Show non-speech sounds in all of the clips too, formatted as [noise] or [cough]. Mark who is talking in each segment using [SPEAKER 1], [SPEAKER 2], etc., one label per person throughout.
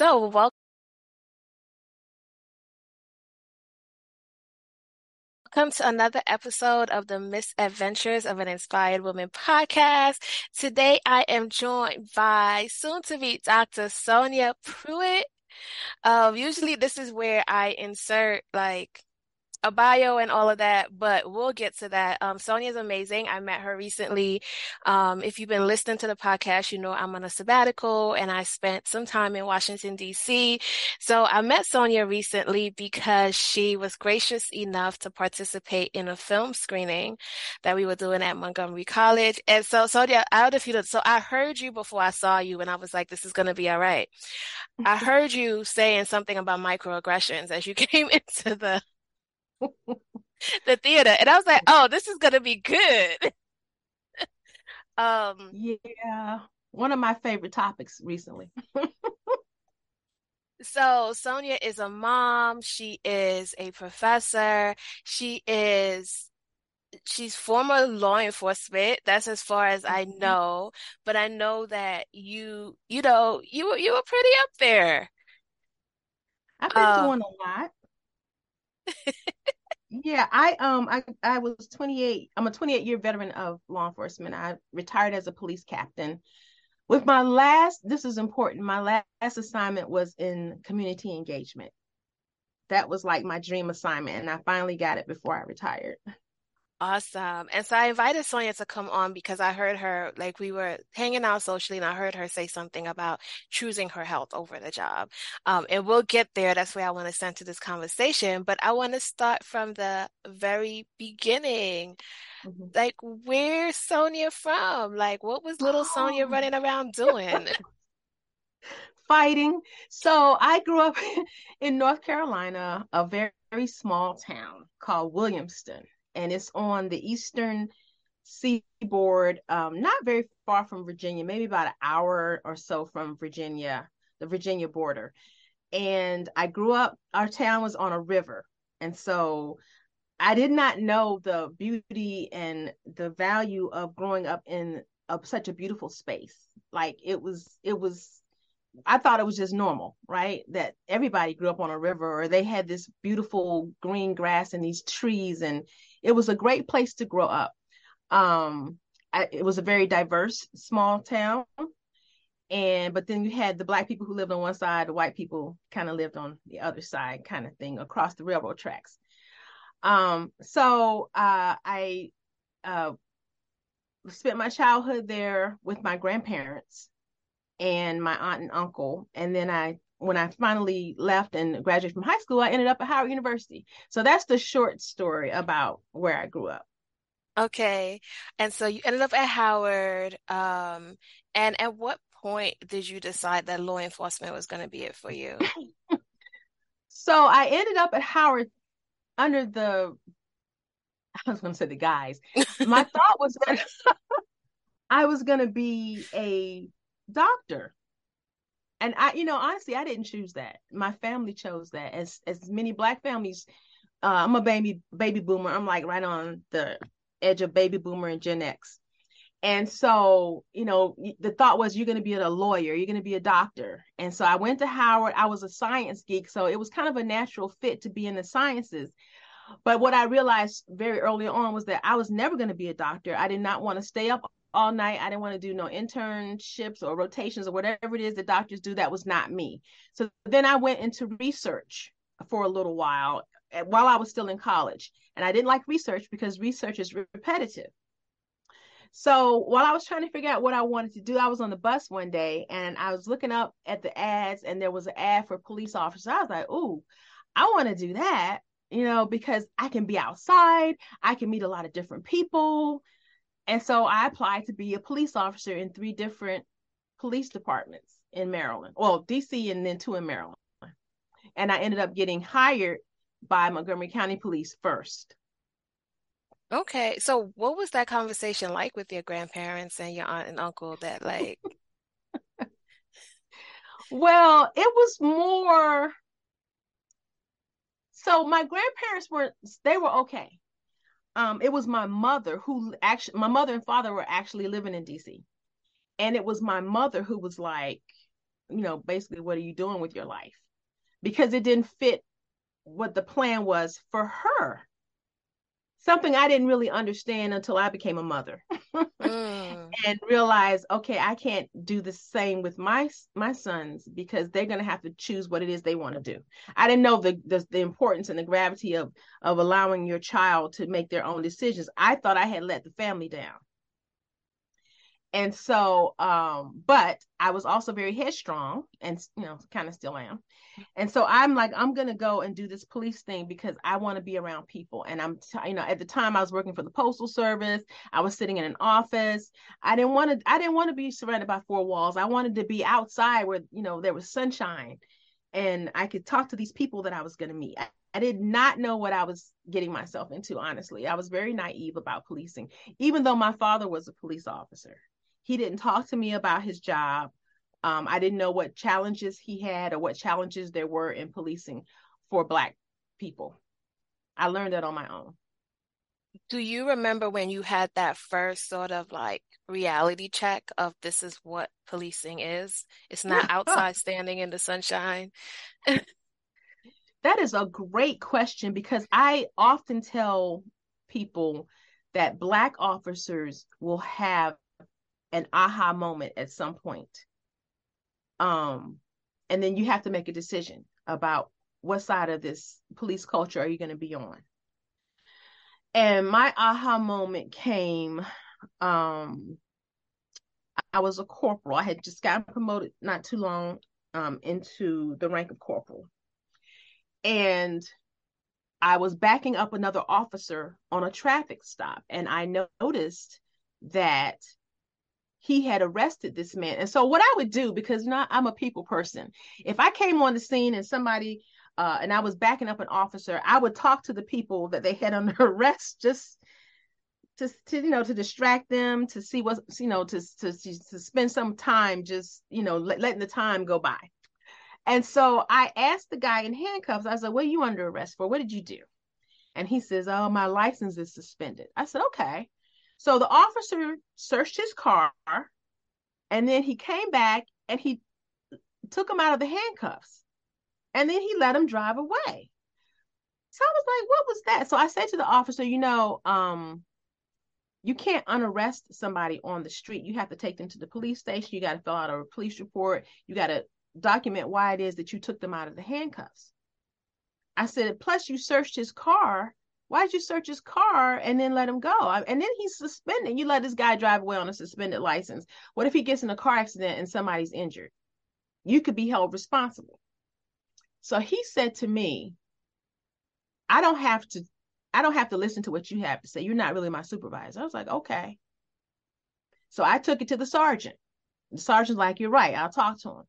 [SPEAKER 1] So, welcome to another episode of the Misadventures of an Inspired Woman podcast. Today, I am joined by soon to be Dr. Sonia Pruitt. Um, usually, this is where I insert like a bio and all of that, but we'll get to that. Um, Sonia is amazing. I met her recently. Um, if you've been listening to the podcast, you know I'm on a sabbatical and I spent some time in Washington, D.C. So I met Sonia recently because she was gracious enough to participate in a film screening that we were doing at Montgomery College. And so, Sonia, out of you, so I heard you before I saw you and I was like, this is going to be all right. I [laughs] heard you saying something about microaggressions as you [laughs] came into the [laughs] the theater. And I was like, oh, this is gonna be good. [laughs]
[SPEAKER 2] um Yeah. One of my favorite topics recently. [laughs]
[SPEAKER 1] so Sonia is a mom, she is a professor, she is she's former law enforcement that's as far as i mm-hmm. know but i know that you you know you you were pretty up there
[SPEAKER 2] i've been um, doing a lot yeah, I um I I was 28. I'm a 28 year veteran of law enforcement. I retired as a police captain. With my last, this is important. My last assignment was in community engagement. That was like my dream assignment, and I finally got it before I retired.
[SPEAKER 1] Awesome. And so I invited Sonia to come on because I heard her, like we were hanging out socially and I heard her say something about choosing her health over the job. Um, and we'll get there. That's where I want to center this conversation. But I want to start from the very beginning. Mm-hmm. Like, where's Sonia from? Like, what was little oh. Sonia running around doing? [laughs]
[SPEAKER 2] Fighting. So I grew up [laughs] in North Carolina, a very, very small town called Williamston and it's on the eastern seaboard, um, not very far from Virginia, maybe about an hour or so from Virginia, the Virginia border. And I grew up, our town was on a river. And so I did not know the beauty and the value of growing up in a, such a beautiful space. Like it was, it was I thought it was just normal, right? That everybody grew up on a river or they had this beautiful green grass and these trees, and it was a great place to grow up. Um, I, it was a very diverse small town, and but then you had the black people who lived on one side, the white people kind of lived on the other side, kind of thing across the railroad tracks. Um, so uh, I uh, spent my childhood there with my grandparents and my aunt and uncle. And then I, when I finally left and graduated from high school, I ended up at Howard University. So that's the short story about where I grew up.
[SPEAKER 1] Okay. And so you ended up at Howard. Um, and at what point did you decide that law enforcement was going to be it for you? [laughs]
[SPEAKER 2] so I ended up at Howard under the, [laughs] I was going to say the guys. [laughs] My thought was that I was going to be a doctor. And I, you know, honestly, I didn't choose that. My family chose that. As as many black families, uh, I'm a baby baby boomer. I'm like right on the edge of baby boomer and Gen X. And so, you know, the thought was you're going to be a lawyer, you're going to be a doctor. And so I went to Howard. I was a science geek, so it was kind of a natural fit to be in the sciences. But what I realized very early on was that I was never going to be a doctor. I did not want to stay up all night. I didn't want to do no internships or rotations or whatever it is that doctors do. That was not me. So then I went into research for a little while eh, while I was still in college. And I didn't like research because research is repetitive. So while I was trying to figure out what I wanted to do, I was on the bus one day and I was looking up at the ads and there was an ad for police officers. I was like, ooh, I want to do that, you know, because I can be outside, I can meet a lot of different people. And so I applied to be a police officer in three different police departments in Maryland. Well, DC and then two in Maryland. And I ended up getting hired by Montgomery County Police first.
[SPEAKER 1] Okay. So what was that conversation like with your grandparents and your aunt and uncle that like [laughs]
[SPEAKER 2] Well, it was more so my grandparents were they were okay um, it was my mother who actually, my mother and father were actually living in DC. And it was my mother who was like, you know, basically, what are you doing with your life? Because it didn't fit what the plan was for her. Something I didn't really understand until I became a mother. mm. And realized, okay, I can't do the same with my my sons because they're going to have to choose what it is they want to do. I didn't know the, the the importance and the gravity of of allowing your child to make their own decisions. I thought I had let the family down and so um but i was also very headstrong and you know kind of still am. And so i'm like i'm gonna go and do this police thing because i want to be around people. And i'm t- you know at the time i was working for the postal service. I was sitting in an office. I didn't want to i didn't want to be surrounded by four walls. I wanted to be outside where you know there was sunshine and i could talk to these people that i was to meet. I, I did not know what I was getting myself into, honestly. I was very naive about policing, even though my father was a police officer. He didn't talk to me about his job. Um, I didn't know what challenges he had or what challenges there were in policing for Black people. I learned that on my own.
[SPEAKER 1] Do you remember when you had that first sort of like reality check of this is what policing is? It's not [laughs] outside standing in the sunshine.
[SPEAKER 2] that is a great question because I often tell people that Black officers will have an aha moment at some point. Um, and then you have to make a decision about what side of this police culture are you going to be on. And my aha moment came um I was a corporal. I had just gotten promoted not too long um into the rank of corporal. And I was backing up another officer on a traffic stop and I noticed that he had arrested this man. And so what I would do, because you know, I'm a people person, if I came on the scene and somebody uh, and I was backing up an officer, I would talk to the people that they had [laughs] under arrest just to, to you know to distract them to see what you know to to to spend some time just you know let, letting the time go by. And so i asked the guy in handcuffs i said what are you under arrest for? What did you do? And he says oh my license is suspended. I said okay so the officer searched his car and then he came back and he took him out of the handcuffs and then he let him drive away. So I was like, what was that? So I said to the officer, you know, um, you can't unarrest somebody on the street. You have to take them to the police station. You got to fill out a police report. You got to document why it is that you took them out of the handcuffs. I said, plus you searched his car Why'd you search his car and then let him go? And then he's suspended. You let this guy drive away on a suspended license. What if he gets in a car accident and somebody's injured? You could be held responsible. So he said to me, I don't have to I don't have to listen to what you have to say. You're not really my supervisor. I was like, okay. So I took it to the sergeant. The sergeant's like, you're right. I'll talk to him.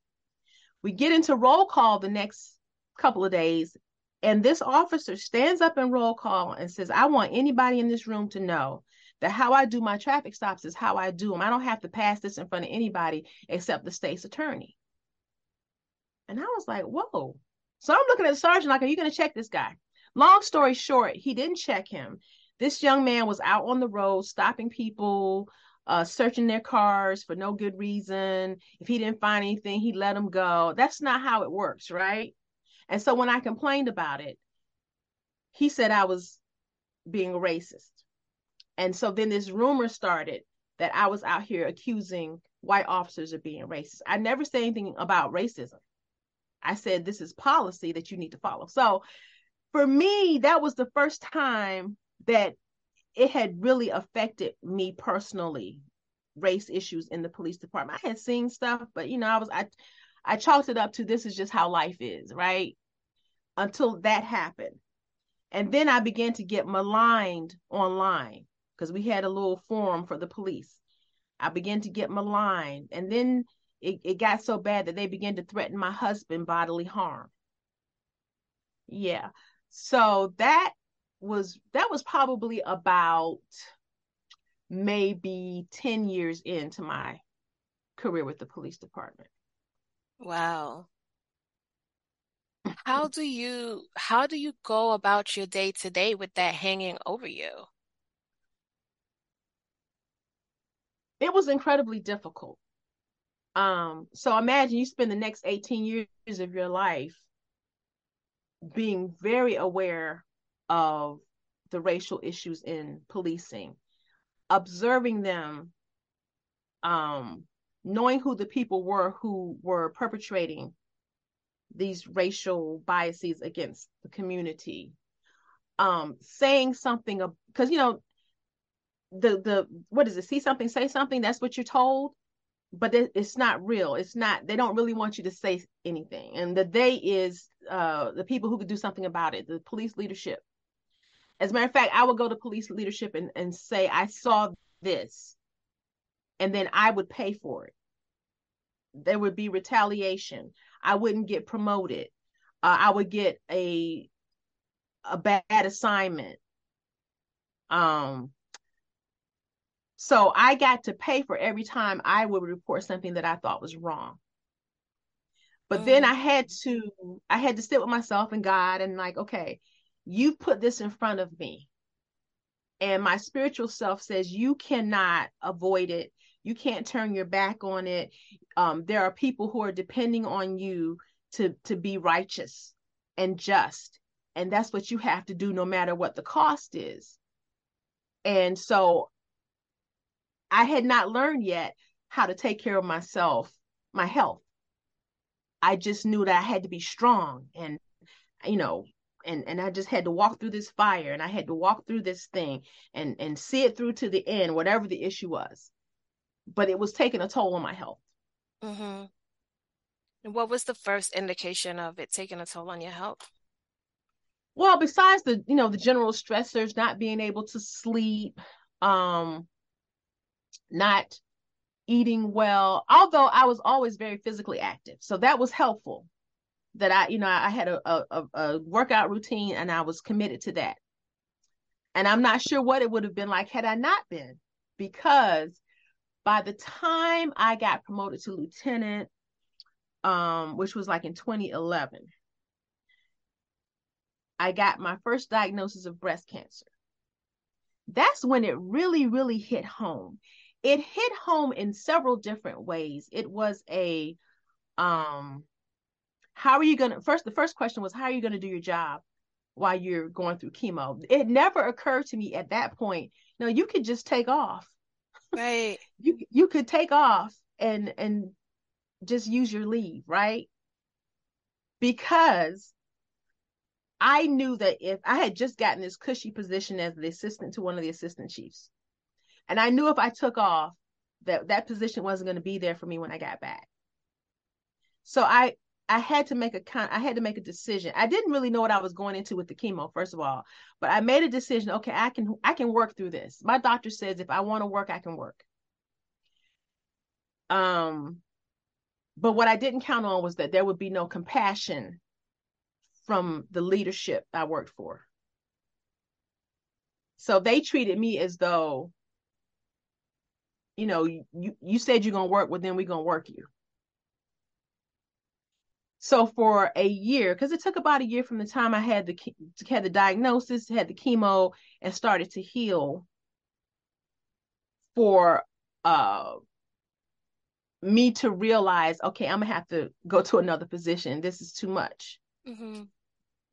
[SPEAKER 2] We get into roll call the next couple of days, and this officer stands up in roll call and says, I want anybody in this room to know that how I do my traffic stops is how I do them. I don't have to pass this in front of anybody except the state's attorney. And I was like, whoa. So I'm looking at the sergeant like, are you going to check this guy? Long story short, he didn't check him. This young man was out on the road stopping people, uh, searching their cars for no good reason. If he didn't find anything, he let them go. That's not how it works, right? And so when I complained about it, he said I was being racist. And so then this rumor started that I was out here accusing white officers of being racist. I never said anything about racism. I said this is policy that you need to follow. So for me, that was the first time that it had really affected me personally race issues in the police department. I had seen stuff, but you know, I was I I chalked it up to this is just how life is, right? until that happened. And then I began to get maligned online because we had a little forum for the police. I began to get maligned. And then it, it got so bad that they began to threaten my husband bodily harm. Yeah. So that was that was probably about maybe 10 years into my career with the police department.
[SPEAKER 1] Wow how do you how do you go about your day to day with that hanging over you?
[SPEAKER 2] It was incredibly difficult Um, so imagine you spend the next 18 years of your life being very aware of the racial issues in policing, observing them, um, knowing who the people were who were perpetrating these racial biases against the community, um, saying something because you know the the what is it? See something, say something. That's what you're told, but it, it's not real. It's not. They don't really want you to say anything. And the they is uh, the people who could do something about it. The police leadership. As a matter of fact, I would go to police leadership and, and say, I saw this, and then I would pay for it. There would be retaliation. I wouldn't get promoted. Uh, I would get a a bad assignment. Um, so I got to pay for every time I would report something that I thought was wrong. But mm. then I had to I had to sit with myself and God and like, okay, you put this in front of me. And my spiritual self says you cannot avoid it. You can't turn your back on it. Um, there are people who are depending on you to to be righteous and just. And that's what you have to do no matter what the cost is. And so I had not learned yet how to take care of myself, my health. I just knew that I had to be strong and, you know, and and I just had to walk through this fire and I had to walk through this thing and and see it through to the end, whatever the issue was. But it was taking a toll on my health.
[SPEAKER 1] Mm-hmm. And what was the first indication of it taking a toll on your health?
[SPEAKER 2] Well, besides the you know the general stressors, not being able to sleep, um, not eating well, although I was always very physically active. So that was helpful that I, you know, I had a, a, a workout routine and I was committed to that. And I'm not sure what it would have been like had I not been, because by the time I got promoted to lieutenant, um, which was like in 2011, I got my first diagnosis of breast cancer. That's when it really, really hit home it hit home in several different ways. It was a um how are you going to first the first question was how are you going to do your job while you're going through chemo? It never occurred to me at that point. No, you could just take off.
[SPEAKER 1] Right.
[SPEAKER 2] you you could take off and and just use your leave, right? Because I knew that if I had just gotten this cushy position as the assistant to one of the assistant chiefs, and I knew if I took off, that that position wasn't going to be there for me when I got back. So I I had to make a con- I had to make a decision. I didn't really know what I was going into with the chemo, first of all, but I made a decision. Okay, I can I can work through this. My doctor says if I want to work, I can work. Um, but what I didn't count on was that there would be no compassion from the leadership I worked for. So they treated me as though you know, you you said you're gonna work, well then we're gonna work you. So for a year, because it took about a year from the time I had the had the diagnosis, had the chemo, and started to heal, for uh me to realize, okay, I'm gonna have to go to another position. This is too much. Mm-hmm.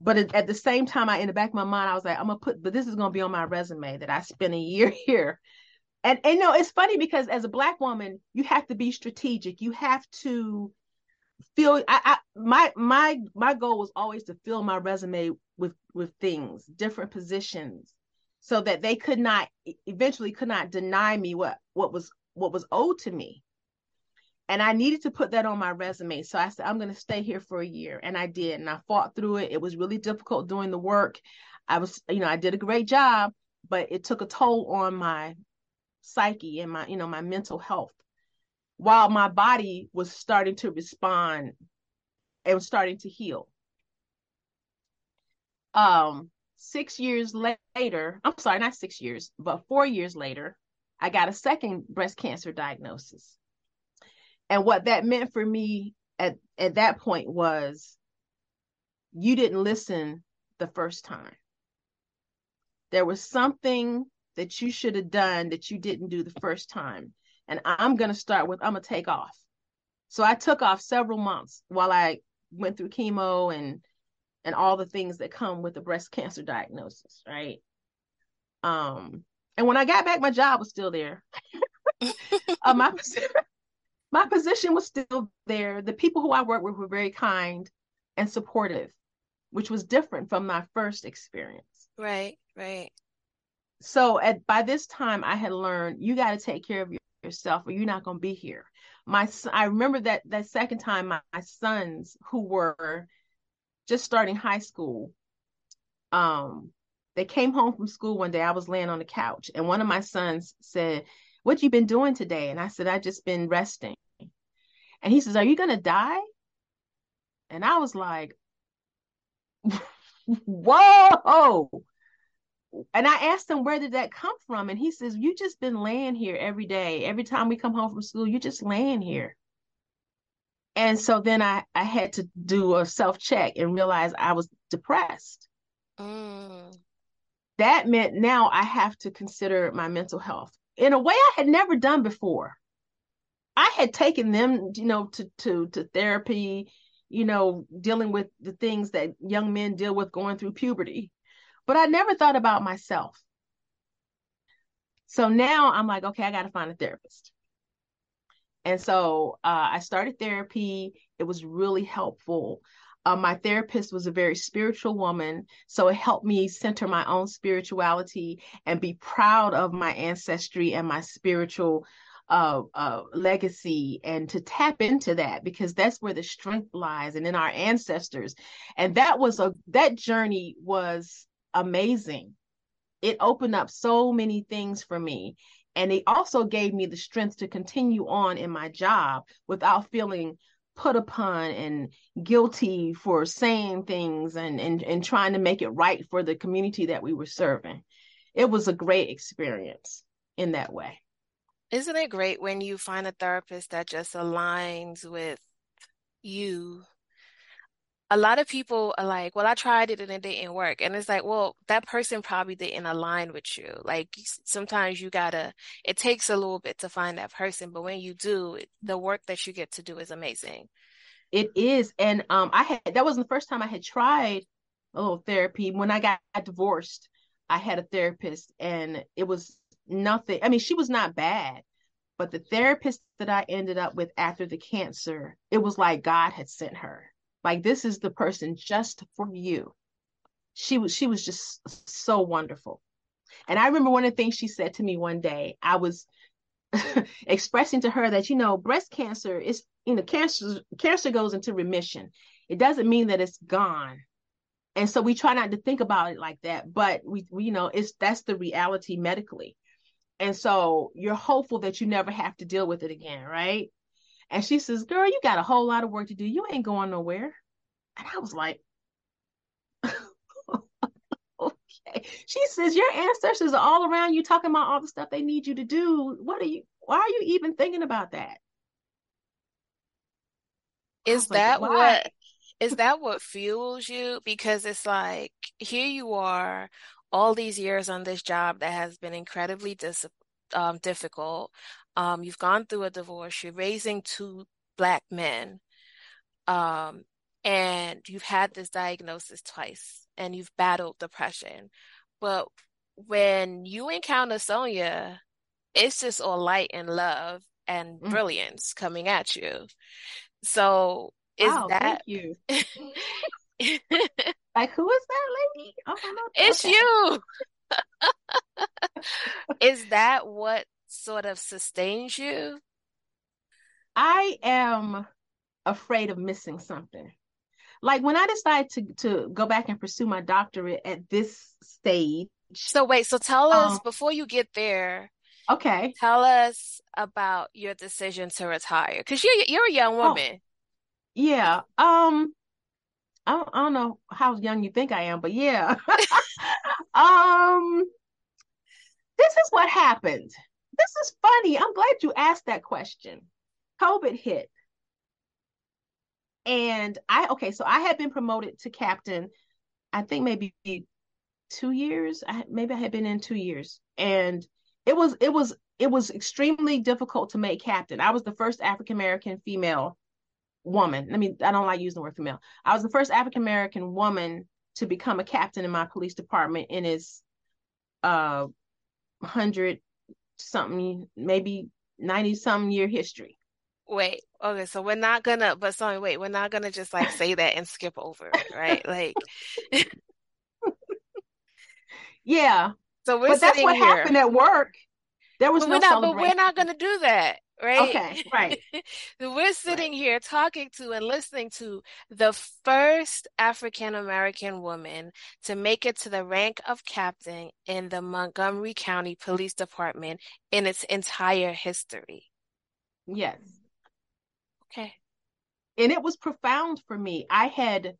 [SPEAKER 2] But at the same time, I in the back of my mind, I was like, I'm gonna put, but this is gonna be on my resume that I spent a year [laughs] here and and you know it's funny because as a black woman you have to be strategic you have to feel I, I my my my goal was always to fill my resume with with things different positions so that they could not eventually could not deny me what what was what was owed to me. And i needed to put that on my resume so i said i'm going to stay here for a year and i did and i fought through it. It was really difficult doing the work. I was you know i did a great job but it took a toll on my psyche and my you know my mental health while my body was starting to respond and starting to heal. Um 6 years later I'm sorry not 6 years but 4 years later I got a second breast cancer diagnosis. And what that meant for me at at that point was you didn't listen the first time. There was something that you should have done that you didn't do the first time. And I'm going to start with I'm going to take off. So I took off several months while I went through chemo and and all the things that come with the breast cancer diagnosis, right? Um, and when I got back, my job was still there. [laughs] uh, my [laughs] my position was still there. The people who I worked with were very kind and supportive, which was different from my first experience.
[SPEAKER 1] Right, right.
[SPEAKER 2] So at by this time, I had learned you got to take care of yourself, or you're not going to be here. My I remember that that second time, my, my sons who were just starting high school, um, they came home from school one day. I was laying on the couch, and one of my sons said, "What you been doing today?" And I said, "I just been resting." And he says, "Are you gonna die?" And I was like, [laughs] "Whoa!" And I asked him, "Where did that come from?" And he says, "You just been laying here every day. Every time we come home from school, you just laying here." And so then I I had to do a self check and realize I was depressed. Mm. That meant now I have to consider my mental health in a way I had never done before. I had taken them, you know, to to to therapy, you know, dealing with the things that young men deal with going through puberty. But I never thought about myself. So now I'm like, okay, I got to find a therapist. And so uh, I started therapy. It was really helpful. Uh, my therapist was a very spiritual woman, so it helped me center my own spirituality and be proud of my ancestry and my spiritual uh, uh, legacy and to tap into that because that's where the strength lies and in our ancestors. And that was a that journey was amazing. It opened up so many things for me. And it also gave me the strength to continue on in my job without feeling put upon and guilty for saying things and, and, and trying to make it right for the community that we were serving. It was a great experience in that way.
[SPEAKER 1] Isn't it great when you find a therapist that just aligns with you? A lot of people are like, well, I tried it and it didn't work. And it's like, well, that person probably didn't align with you. Like sometimes you gotta, it takes a little bit to find that person, but when you do, the work that you get to do is amazing.
[SPEAKER 2] It is. And um, I had, that wasn't the first time I had tried a little therapy. When I got divorced, I had a therapist and it was nothing. I mean, she was not bad, but the therapist that I ended up with after the cancer, it was like God had sent her. Like this is the person just for you. She was she was just so wonderful. And I remember one of the things she said to me one day, I was [laughs] expressing to her that you know breast cancer is you know cancer cancer goes into remission. It doesn't mean that it's gone and so we try not to think about it like that but we, we, you know it's that's the reality medically and so you're hopeful that you never have to deal with it again, right? And she says, Girl, you got a whole lot of work to do. You ain't going nowhere. And I was like, [laughs] Okay. She says, Your ancestors are all around you talking about all the stuff they need you to do. What are you, why are you even thinking about that?
[SPEAKER 1] Is that like, what is that what fuels you? Because it's like here you are all these years on this job that has been incredibly dis- um, difficult. Um, you've gone through a divorce. You're raising two black men, um, and you've had this diagnosis twice, and you've battled depression. But when you encounter Sonia, it's just all light and love and mm. brilliance coming at you. So is wow, that
[SPEAKER 2] you? [laughs] Like, who is that lady? Oh,
[SPEAKER 1] it's okay. you. [laughs] is that what sort of sustains you?
[SPEAKER 2] I am afraid of missing something. Like when I decided to to go back and pursue my doctorate at this stage.
[SPEAKER 1] So wait, so tell us um, before you get there.
[SPEAKER 2] Okay.
[SPEAKER 1] Tell us about your decision to retire because you're you're a young oh. woman. Oh,
[SPEAKER 2] yeah. Um. I don't, I don't know how young you think I am, but yeah. [laughs] [laughs] um, this is what happened. This is funny. I'm glad you asked that question. COVID hit. And I, okay, so I had been promoted to captain, I think maybe two years. I, maybe I had been in two years. And it was, it was it was extremely difficult to make captain. I was the first African American female woman. I mean, I don't like using the word female. I was the first African American woman to become a captain in my police department in its uh hundred something, maybe ninety something year history.
[SPEAKER 1] Wait, okay, so we're not gonna, but sorry, wait, we're not gonna just like say that and skip over it, right? Like, [laughs]
[SPEAKER 2] yeah.
[SPEAKER 1] So we're
[SPEAKER 2] but that's what
[SPEAKER 1] here.
[SPEAKER 2] happened at work. There was
[SPEAKER 1] but
[SPEAKER 2] no
[SPEAKER 1] we're not, but we're not gonna do that, right?
[SPEAKER 2] Okay, [laughs] right.
[SPEAKER 1] we're sitting right. here talking to and listening to the first African American woman to make it to the rank of captain in the Montgomery County Police Department in its entire history.
[SPEAKER 2] Yes.
[SPEAKER 1] Okay.
[SPEAKER 2] And it was profound for me. I had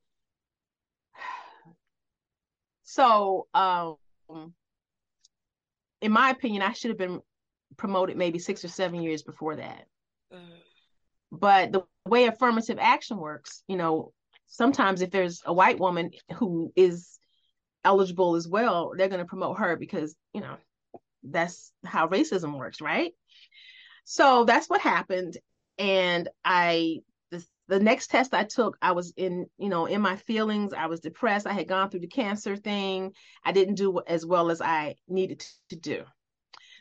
[SPEAKER 2] [sighs] so um in my opinion, I should have been promoted maybe six or seven years before that. Mm. But the way affirmative action works, you know, sometimes if there's a white woman who is eligible as well, they're going to promote her because, you know, that's how racism works, right? So that's what happened and I the, the next test I took, I was in, you know, in my feelings. I was depressed. I had gone through the cancer thing. I didn't do as well as I needed to do.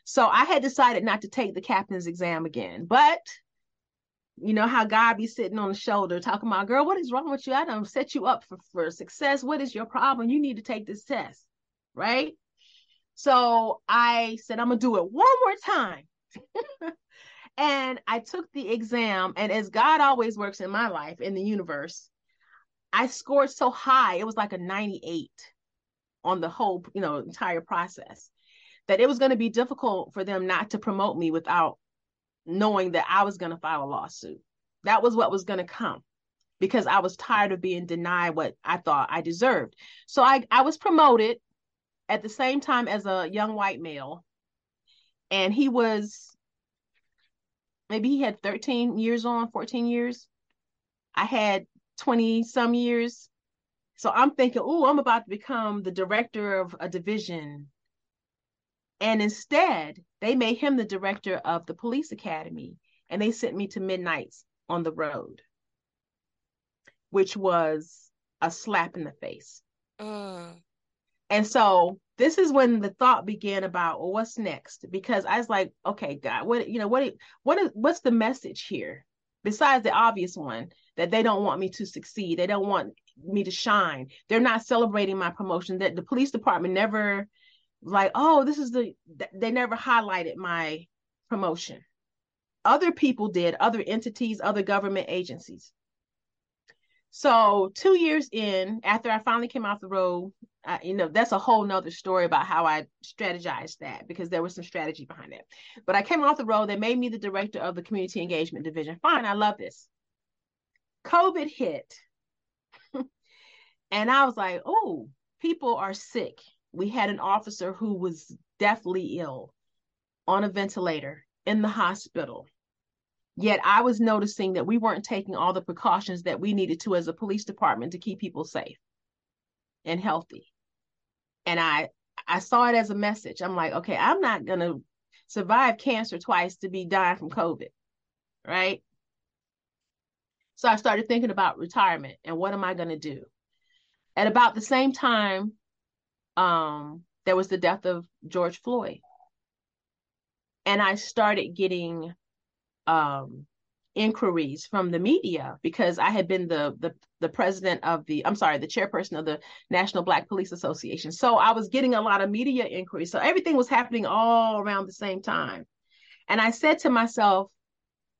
[SPEAKER 2] So I had decided not to take the captain's exam again. But you know how God be sitting on the shoulder talking about, girl, what is wrong with you? I don't set you up for, for success. What is your problem? You need to take this test. Right. So I said, I'm gonna do it one more time. [laughs] And I took the exam, and as God always works in my life, in the universe, I scored so high, it was like a 98 on the whole, you know, entire process, that it was going to be difficult for them not to promote me without knowing that I was going to file a lawsuit. That was what was going to come because I was tired of being denied what I thought I deserved. So I, I was promoted at the same time as a young white male. And he was maybe he had 13 years on, 14 years. I had 20 some years. So I'm thinking, oh, I'm about to become the director of a division. And instead, they made him the director of the police academy and they sent me to midnights on the road, which was a slap in the face. Uh. And so this is when the thought began about well, what's next? Because i was like okay god what you know what what is what's the message here? Besides the obvious one that they don't want me to succeed. They don't want me to shine. They're not celebrating my promotion. That the police department never like oh this is the they never highlighted my promotion other people did other entities other government agencies so two years in after i finally came off the road uh, you know, that's a whole nother story about how I strategized that because there was some strategy behind it. But I came off the road. They made me the director of the community engagement division. Fine, I love this. COVID hit. [laughs] and I was like, oh, people are sick. We had an officer who was deathly ill on a ventilator in the hospital. Yet I was noticing that we weren't taking all the precautions that we needed to as a police department to keep people safe and healthy and I I saw it as a message. I'm like, okay, I'm not gonna survive cancer twice to be dying from COVID, right? So I started thinking about retirement and what am I gonna do? At about the same time, um, there was the death of George Floyd. And I started getting um inquiries from the media because I had been the the the president of the I'm sorry, the chairperson of the National Black Police Association. So I was getting a lot of media inquiries. So everything was happening all around the same time. And I said to myself,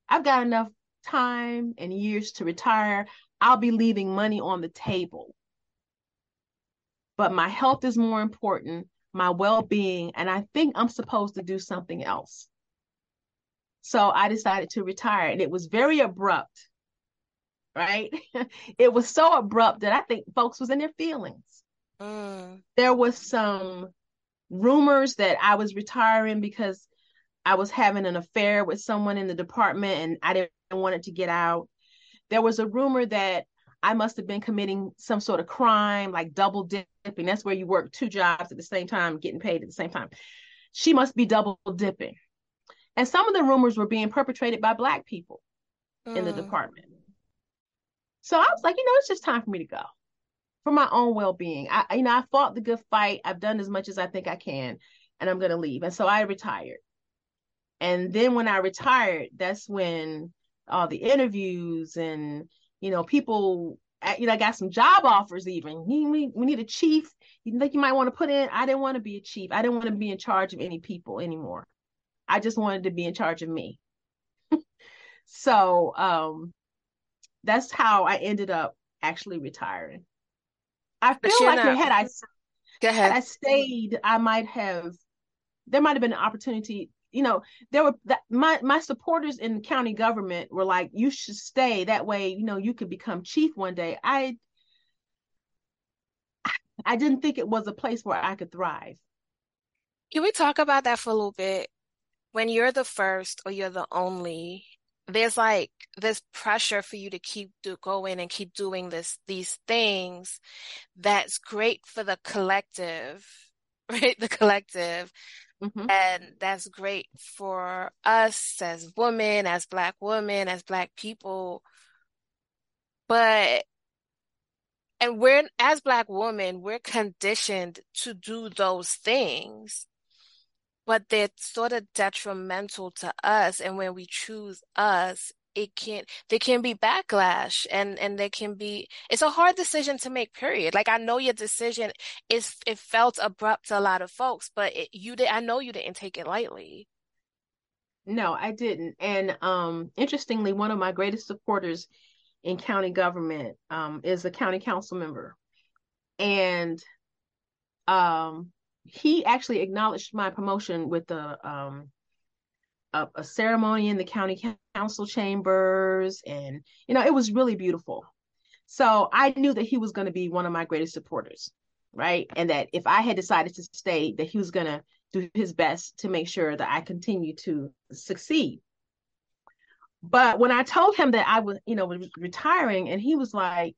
[SPEAKER 2] I've got enough time and years to retire. I'll be leaving money on the table. But my health is more important, my well-being, and I think I'm supposed to do something else. So I decided to retire, and it was very abrupt, right? [laughs] it was so abrupt that I think folks was in their feelings. Mm. There was some rumors that I was retiring because I was having an affair with someone in the department and I didn't want it to get out. There was a rumor that I must have been committing some sort of crime, like double dipping. That's where you work two jobs at the same time, getting paid at the same time. She must be double dipping. And some of the rumors were being perpetrated by black people mm. in the mm. department. So I was like, you know, it's just time for me to go for my own well-being. I you know, I fought the good fight. I've done as much as I think I can and I'm going to leave. And so I retired. And then when I retired, that's when all the interviews and you know people you know I got some job offers even. We, we need a chief. You think you might want to put in? I didn't want to be a chief. I didn't want to be in charge of any people anymore. I just wanted to be in charge of me. [laughs] so um that's how I ended up actually retiring. I feel like not... had I Go ahead. had I stayed, I might have there might have been an opportunity you know there were that my my supporters in county government were like you should stay. That way you know you could become chief one day. I i didn't think it was a place where i could thrive.
[SPEAKER 1] Can we talk about that for a little bit? When you're the first or you're the only there's like this pressure for you to keep do, going and keep doing this these things that's great for the collective [laughs] right? The collective Mm-hmm. And that's great for us as women, as Black women, as Black people. But, and we're, as Black women, we're conditioned to do those things, but they're sort of detrimental to us. And when we choose us, it can there can be backlash and and there can be it's a hard decision to make period. Like i know your decision is it felt abrupt to a lot of folks but it, you did i know you didn't take it lightly.
[SPEAKER 2] No i didn't. And um interestingly one of my greatest supporters in county government um is a county council member. And um he actually acknowledged my promotion with the um a, a ceremony in the county council chambers and you know it was really beautiful. So i knew that he was going to be one of my greatest supporters right? And that if i had decided to stay that he was going to do his best to make sure that i continue to succeed. But when i told him that i was you know was retiring and he was like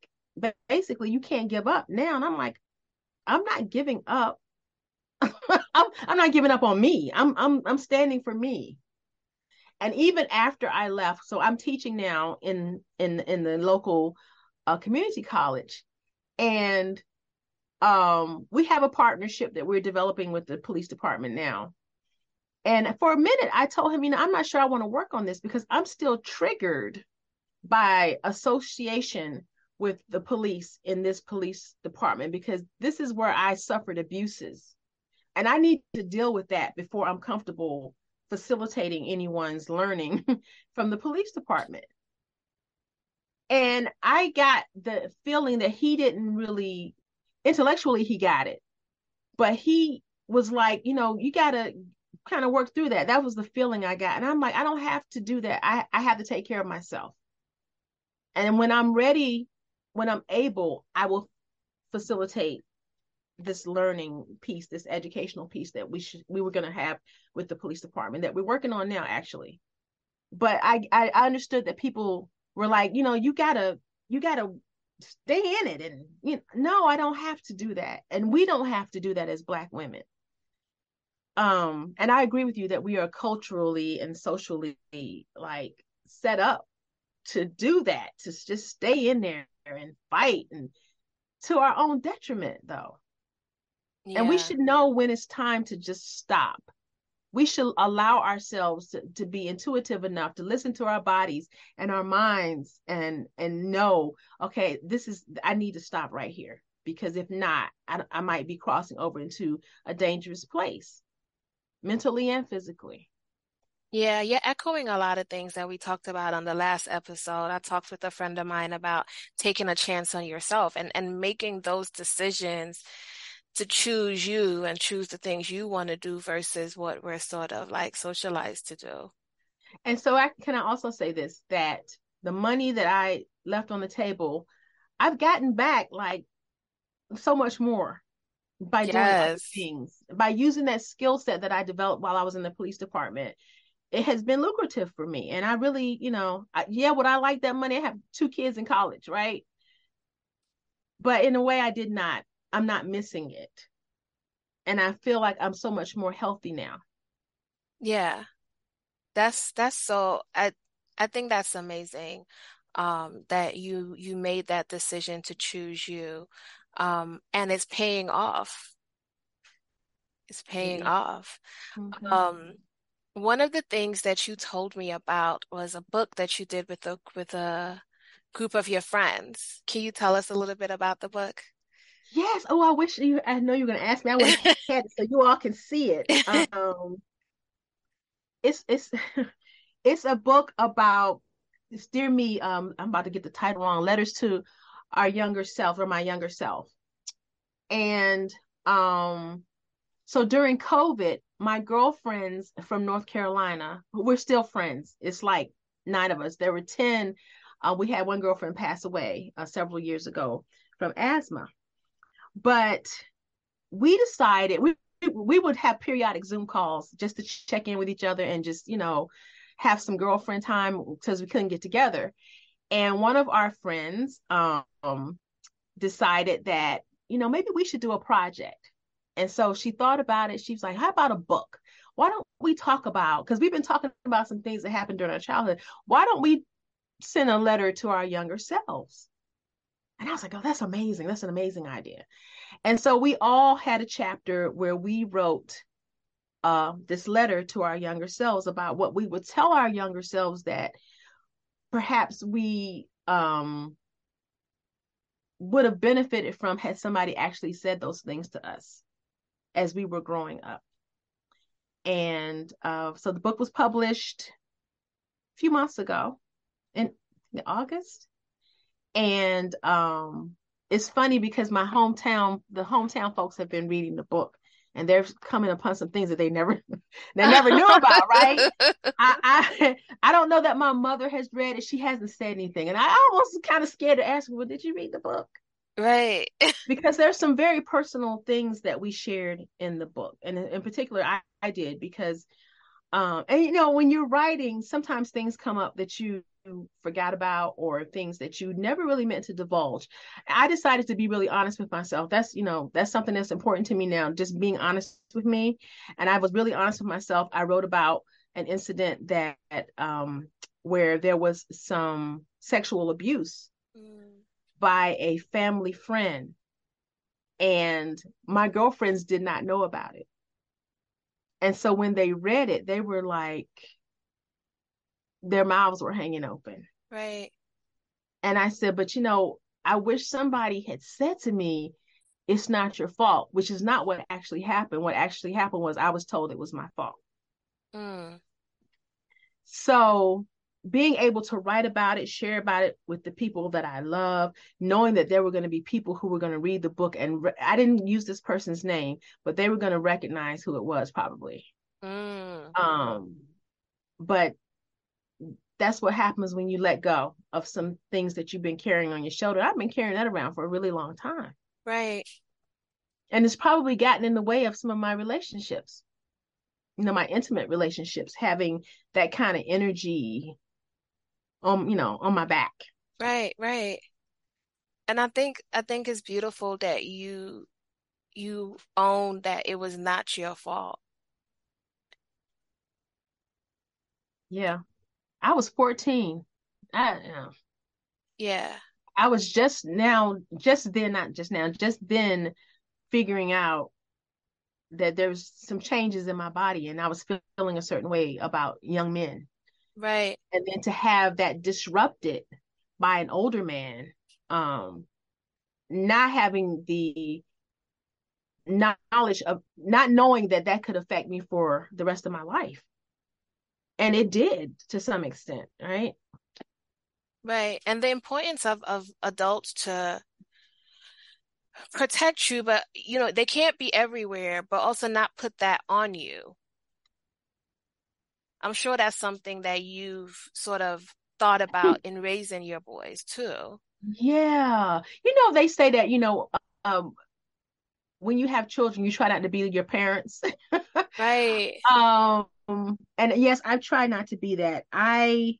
[SPEAKER 2] basically you can't give up now. And i'm like i'm not giving up. [laughs] I'm, I'm not giving up on me. I'm i'm i'm standing for me and even after I left, so I'm teaching now in in in the local uh, community college, and um, we have a partnership that we're developing with the police department now. And for a minute, I told him, you know, I'm not sure I want to work on this because I'm still triggered by association with the police in this police department because this is where I suffered abuses. And I need to deal with that before I'm comfortable facilitating anyone's learning [laughs] from the police department. And I got the feeling that he didn't really, intellectually, he got it. But he was like, you know, you got to kind of work through that. That was the feeling I got. And I'm like, I don't have to do that. I, I have to take care of myself. And when I'm ready, when I'm able, I will facilitate this learning piece, this educational piece that we should we were going to have with the police department that we're working on now, actually. But I, I understood that people were like, you know, you gotta you gotta stay in it, and you know, no, I don't have to do that, and we don't have to do that as Black women. Um, and I agree with you that we are culturally and socially like set up to do that, to just stay in there and fight and to our own detriment though yeah. And we should know when it's time to just stop. We should allow ourselves to, to be intuitive enough to listen to our bodies and our minds and and know, okay, this is I need to stop right here because if not, I, I might be crossing over into a dangerous place, mentally and physically.
[SPEAKER 1] Yeah, you're echoing a lot of things that we talked about on the last episode. I talked with a friend of mine about taking a chance on yourself and, and making those decisions to choose you and choose the things you want to do versus what we're sort of like socialized to do.
[SPEAKER 2] And so I can I also say this that the money that I left on the table, I've gotten back like so much more by yes. doing other things, by using that skill set that I developed while I was in the police department. It has been lucrative for me. And I really, you know, I, yeah, would I like that money? I have two kids in college, right? But in a way, I did not I'm not missing it. And I feel like I'm so much more healthy now.
[SPEAKER 1] Yeah. That's that's so I I think that's amazing. Um, that you you made that decision to choose you. Um, and it's paying off. It's paying off.
[SPEAKER 2] Mm-hmm.
[SPEAKER 1] Um, one of the things that you told me about was a book that you did with a with a group of your friends. Can you tell us a little bit about the book?
[SPEAKER 2] Yes. Oh, I wish you. I know you're going to ask me. I would have had it so you all can see it. [laughs] Um, it's it's [laughs] it's a book about. Dear me, um, I'm about to get the title wrong. Letters to our younger self or my younger self, and um, so during COVID, my girlfriends from North Carolina, we're still friends. It's like nine of us. There were ten. Uh, we had one girlfriend pass away uh, several years ago from asthma but we decided we we would have periodic Zoom calls just to check in with each other and just you know have some girlfriend time because we couldn't get together. And one of our friends um, decided that you know maybe we should do a project. And so she thought about it. She was like, "How about a book? Why don't we talk about? Because we've been talking about some things that happened during our childhood. Why don't we send a letter to our younger selves?" And I was like, oh, that's amazing. That's an amazing idea. And so we all had a chapter where we wrote uh, this letter to our younger selves about what we would tell our younger selves that perhaps we um, would have benefited from had somebody actually said those things to us as we were growing up. And uh, so the book was published a few months ago in August and um, it's funny because my hometown, the hometown folks have been reading the book and they're coming upon some things that they never [laughs] they never knew about, right? [laughs] I, I I don't know that my mother has read it. She hasn't said anything. And I almost kind of scared to ask her, well, did you read the book?
[SPEAKER 1] Right. [laughs]
[SPEAKER 2] because there's some very personal things that we shared in the book. And in, particular, I, I did because um and you know when you're writing sometimes things come up that you forgot about or things that you never really meant to divulge. I decided to be really honest with myself. That's, you know, that's something that's important to me now, just being honest with me. And I was really honest with myself. I wrote about an incident that um where there was some sexual abuse mm. by a family friend and my girlfriends did not know about it. And so when they read it, they were like, their mouths were hanging open.
[SPEAKER 1] Right.
[SPEAKER 2] And I said, but you know, I wish somebody had said to me, it's not your fault, which is not what actually happened. What actually happened was I was told it was my fault. Mm. So being able to write about it, share about it with the people that I love, knowing that there were going to be people who were going to read the book, and re- I didn't use this person's name, but they were going to recognize who it was probably. Mm. Um, but that's what happens when you let go of some things that you've been carrying on your shoulder. I've been carrying that around for a really long time.
[SPEAKER 1] Right.
[SPEAKER 2] And it's probably gotten in the way of some of my relationships. You know, my intimate relationships, having that kind of energy on, you know, on my back.
[SPEAKER 1] Right, right. And I think I think it's beautiful that you you own that it was not your fault.
[SPEAKER 2] Yeah. I was 14. I, uh,
[SPEAKER 1] yeah.
[SPEAKER 2] I was just now, just then, not just now, just then figuring out that there's some changes in my body and I was feeling a certain way about young men.
[SPEAKER 1] Right.
[SPEAKER 2] And then to have that disrupted by an older man, um, not having the knowledge of not knowing that that could affect me for the rest of my life and it did to some extent right?
[SPEAKER 1] Right. And the importance of of adults to protect you but you know they can't be everywhere but also not put that on you. I'm sure that's something that you've sort of thought about [laughs] in raising your boys too.
[SPEAKER 2] Yeah. You know they say that you know um when you have children you try not to be your parents [laughs]
[SPEAKER 1] right
[SPEAKER 2] um and yes, I try not to be that. I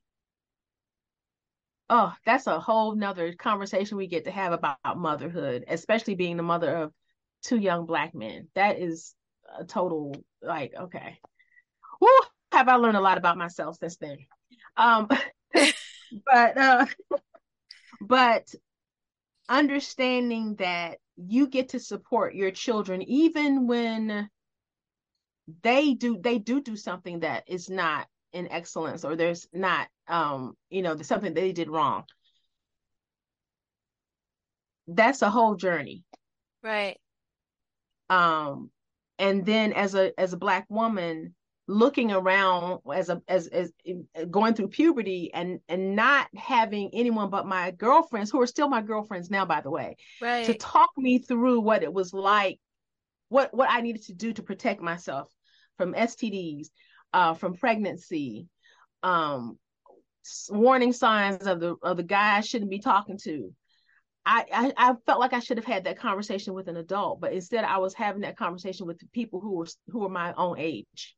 [SPEAKER 2] oh, that's a whole nother conversation we get to have about motherhood, especially being the mother of two young black men. That is a total like okay. Well, have I learned a lot about myself since then. Um, [laughs] but uh, [laughs] but understanding that you get to support your children even when they do they do do something that is not in excellence or there's not um you know there's something they did wrong. That's a whole journey.
[SPEAKER 1] Right.
[SPEAKER 2] Um and then as a as a black woman looking around as a as as going through puberty and and not having anyone but my girlfriends who are still my girlfriends now by the way
[SPEAKER 1] right
[SPEAKER 2] to talk me through what it was like what what I needed to do to protect myself from STDs uh from pregnancy um warning signs of the of the guy I shouldn't be talking to I, I, I felt like I should have had that conversation with an adult, but instead I was having that conversation with the people who were who were my own age.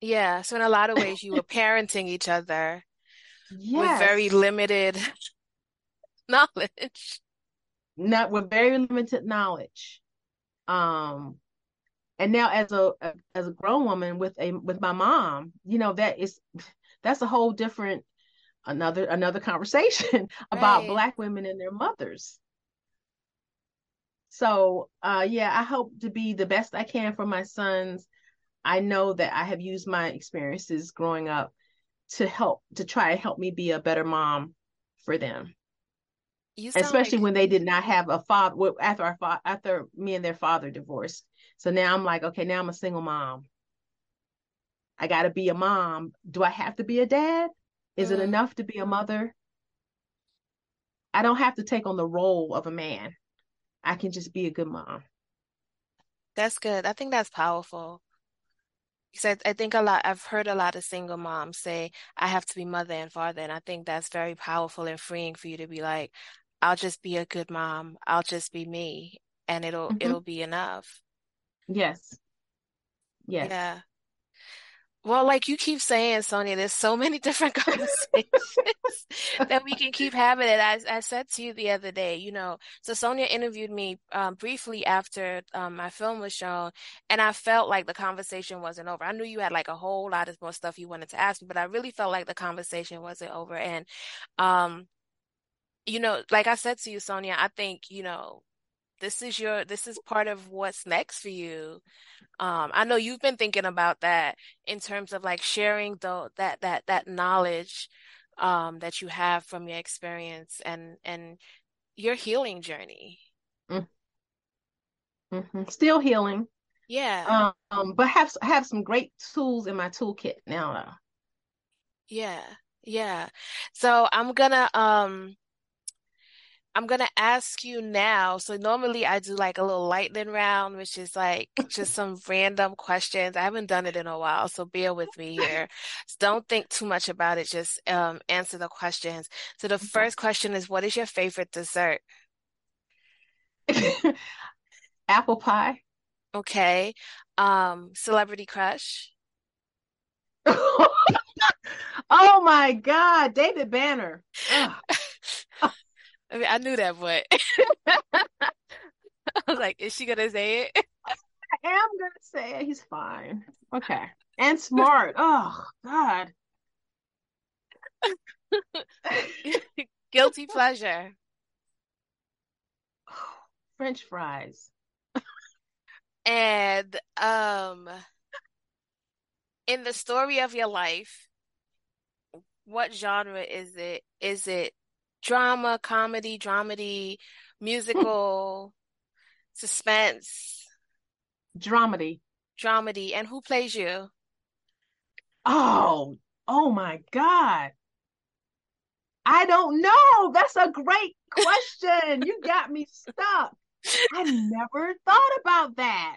[SPEAKER 1] Yeah, so in a lot of [laughs] ways, you were parenting each other
[SPEAKER 2] yes.
[SPEAKER 1] with very limited [laughs] knowledge.
[SPEAKER 2] Not with very limited knowledge. Um, and now as a as a grown woman with a with my mom, you know that is that's a whole different another another [laughs] conversation about
[SPEAKER 1] Right.
[SPEAKER 2] black women and their mothers. So, uh, yeah, I hope to be the best I can for my sons I know that I have used my experiences growing up to help to try and help me be a better mom for them, especially
[SPEAKER 1] like
[SPEAKER 2] when they did not have a father after our fa- after me and their father divorced. So now I'm like, okay, now I'm a single mom. I got to be a mom. Do I have to be a dad? Is it
[SPEAKER 1] Mm.
[SPEAKER 2] enough to be a mother? I don't have to take on the role of a man. I can just be a good mom.
[SPEAKER 1] that's good. I think that's powerful. Because I, I think a lot, I've heard a lot of single moms say, I have to be mother and father. And I think that's very powerful and freeing for you to be like, I'll just be a good mom. I'll just be me and it'll
[SPEAKER 2] Mhm.
[SPEAKER 1] it'll be enough.
[SPEAKER 2] Yes. Yes.
[SPEAKER 1] Yeah. Well, like you keep saying, Sonia, there's so many [laughs] different conversations [laughs] that we can keep having And I, I said to you the other day, you know, so Sonia interviewed me um, briefly after um, my film was shown, and I felt like the conversation wasn't over. I knew you had like a whole lot of more stuff you wanted to ask me, but I really felt like the conversation wasn't over. And, um, you know, like I said to you, Sonia, I think, you know, this is your, this is part of what's next for you. Um, I know you've been thinking about that in terms of like sharing the that that that knowledge um that you have from your experience and and your healing journey.
[SPEAKER 2] Mhm. Still healing.
[SPEAKER 1] Yeah,
[SPEAKER 2] Um, but have have some great tools in my toolkit now though.
[SPEAKER 1] yeah, yeah. So I'm gonna um I'm gonna ask you now. So normally I do like a little lightning round, which is like just some random questions. I haven't done it in a while, so bear with me here. Don't think too much about it. Just um answer the questions. So the first question is, what is your favorite dessert? [laughs]
[SPEAKER 2] Apple pie.
[SPEAKER 1] Okay. Um, celebrity crush. [laughs]
[SPEAKER 2] oh my God, David Banner. [laughs]
[SPEAKER 1] I mean, I knew that, but [laughs] I was like, is she gonna say it? [laughs]
[SPEAKER 2] I am gonna say it. He's fine. Okay. And smart. Oh God. [laughs]
[SPEAKER 1] Guilty pleasure. [sighs]
[SPEAKER 2] French fries.
[SPEAKER 1] And um, in the story of your life, what genre is it? Is it drama, comedy, dramedy, hmm. musical, suspense,
[SPEAKER 2] Dramedy.
[SPEAKER 1] dramedy, and who plays you?
[SPEAKER 2] Oh, oh my God. I don't know. That's a great question. You got me stuck. I never thought about that.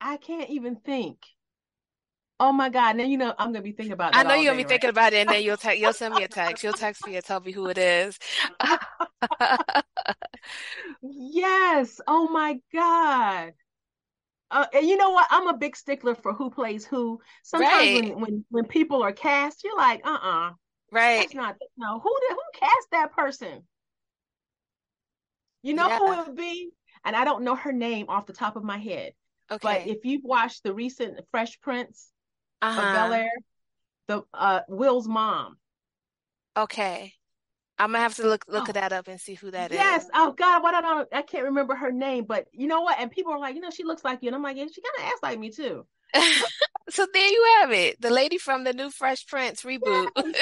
[SPEAKER 2] I can't even think. Oh my God. Now you know I'm gonna be thinking about
[SPEAKER 1] it.
[SPEAKER 2] I
[SPEAKER 1] know you're gonna be
[SPEAKER 2] right?
[SPEAKER 1] thinking about it, and then you'll [laughs] text, you'll send me a text. You'll text me and tell me who it is.
[SPEAKER 2] Yes. Oh my God. Uh, and you know what? I'm a big stickler for who plays who. Sometimes
[SPEAKER 1] Right,
[SPEAKER 2] when when when people are cast, you're like, uh-uh,
[SPEAKER 1] right.
[SPEAKER 2] that's not no. Who did who cast that person? You know who it would be? And I don't know her name off the top of my head,
[SPEAKER 1] Okay.
[SPEAKER 2] But if you've watched the recent Fresh Prince of Bel
[SPEAKER 1] Uh-huh.
[SPEAKER 2] Air, the uh Will's mom.
[SPEAKER 1] Okay. I'm gonna have to look look
[SPEAKER 2] Oh,
[SPEAKER 1] that up and see who that is.
[SPEAKER 2] yes. Oh God, what I don't I can't remember her name, but you know what? And people are like, you know, she looks like you. And I'm like, yeah, she kind of acts like me too. [laughs]
[SPEAKER 1] So there you have it. The lady from the new Fresh Prince reboot.
[SPEAKER 2] Yes.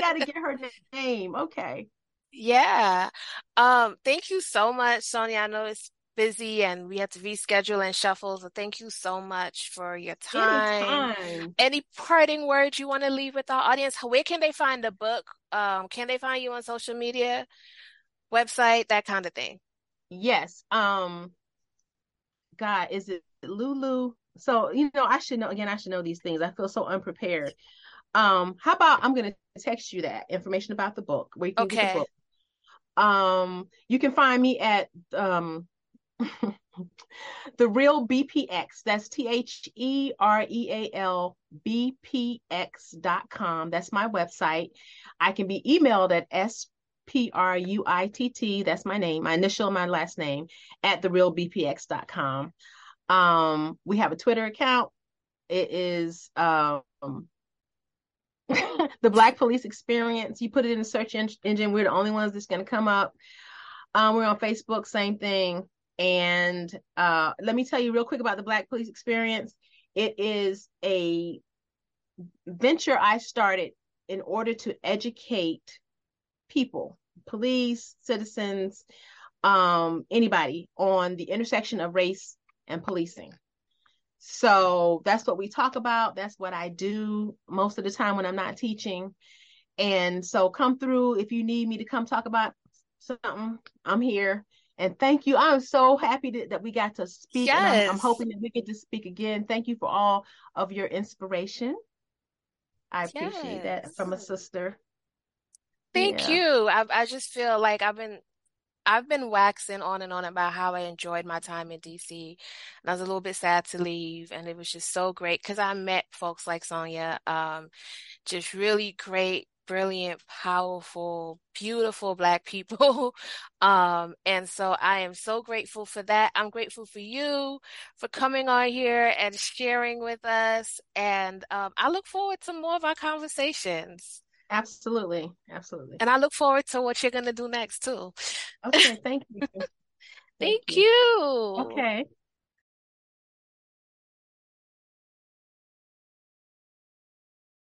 [SPEAKER 2] Got to [laughs] get her name. Okay.
[SPEAKER 1] Yeah. Um, thank you so much, Sonia. I know it's busy and we had to reschedule and shuffle, so thank you so much for your time.
[SPEAKER 2] Anytime.
[SPEAKER 1] Any parting words you want to leave with our audience? Where can they find the book? Um, can they find you on social media, website, that kind of thing?
[SPEAKER 2] Yes. Um, God, is it Lulu? So, you know, I should know again, I should know these things. I feel so unprepared. Um, how about I'm gonna text you that information about the book, where you can get the
[SPEAKER 1] Okay.
[SPEAKER 2] book. Um, you can find me at um [laughs] the real BPX. That's T H E R E A L B P X dot com. That's my website. I can be emailed at S P R U I T T. That's my name, my initial, my last name, at the real BPX dot com. Um, we have a Twitter account. It is um [laughs] the Black Police Experience. You put it in the search en- engine. We're the only ones that's going to come up. Um, we're on Facebook, same thing. And uh, let me tell you real quick about the Black Police Experience. It is a venture I started in order to educate people, police, citizens, um, anybody on the intersection of race and policing. So that's what we talk about. That's what I do most of the time when I'm not teaching. And so come through if you need me to come talk about something. I'm here. And thank you. I'm so happy that, that we got to speak. And I'm, I'm hoping that we get to speak again. Thank you for all of your inspiration. I appreciate that from a sister.
[SPEAKER 1] Thank
[SPEAKER 2] Yeah.
[SPEAKER 1] you. I I just feel like I've been I've been waxing on and on about how I enjoyed my time in DC, and I was a little bit sad to leave, and it was just so great because I met folks like Sonia, um, just really great, brilliant, powerful, beautiful Black people. [laughs] Um, and so I am so grateful for that. I'm grateful for you for coming on here and sharing with us, and um, I look forward to more of our conversations.
[SPEAKER 2] Absolutely. Absolutely.
[SPEAKER 1] And I look forward to what you're gonna do next too.
[SPEAKER 2] Okay. Thank you. [laughs] Thank
[SPEAKER 1] Thank
[SPEAKER 2] you.
[SPEAKER 1] you.
[SPEAKER 2] Okay.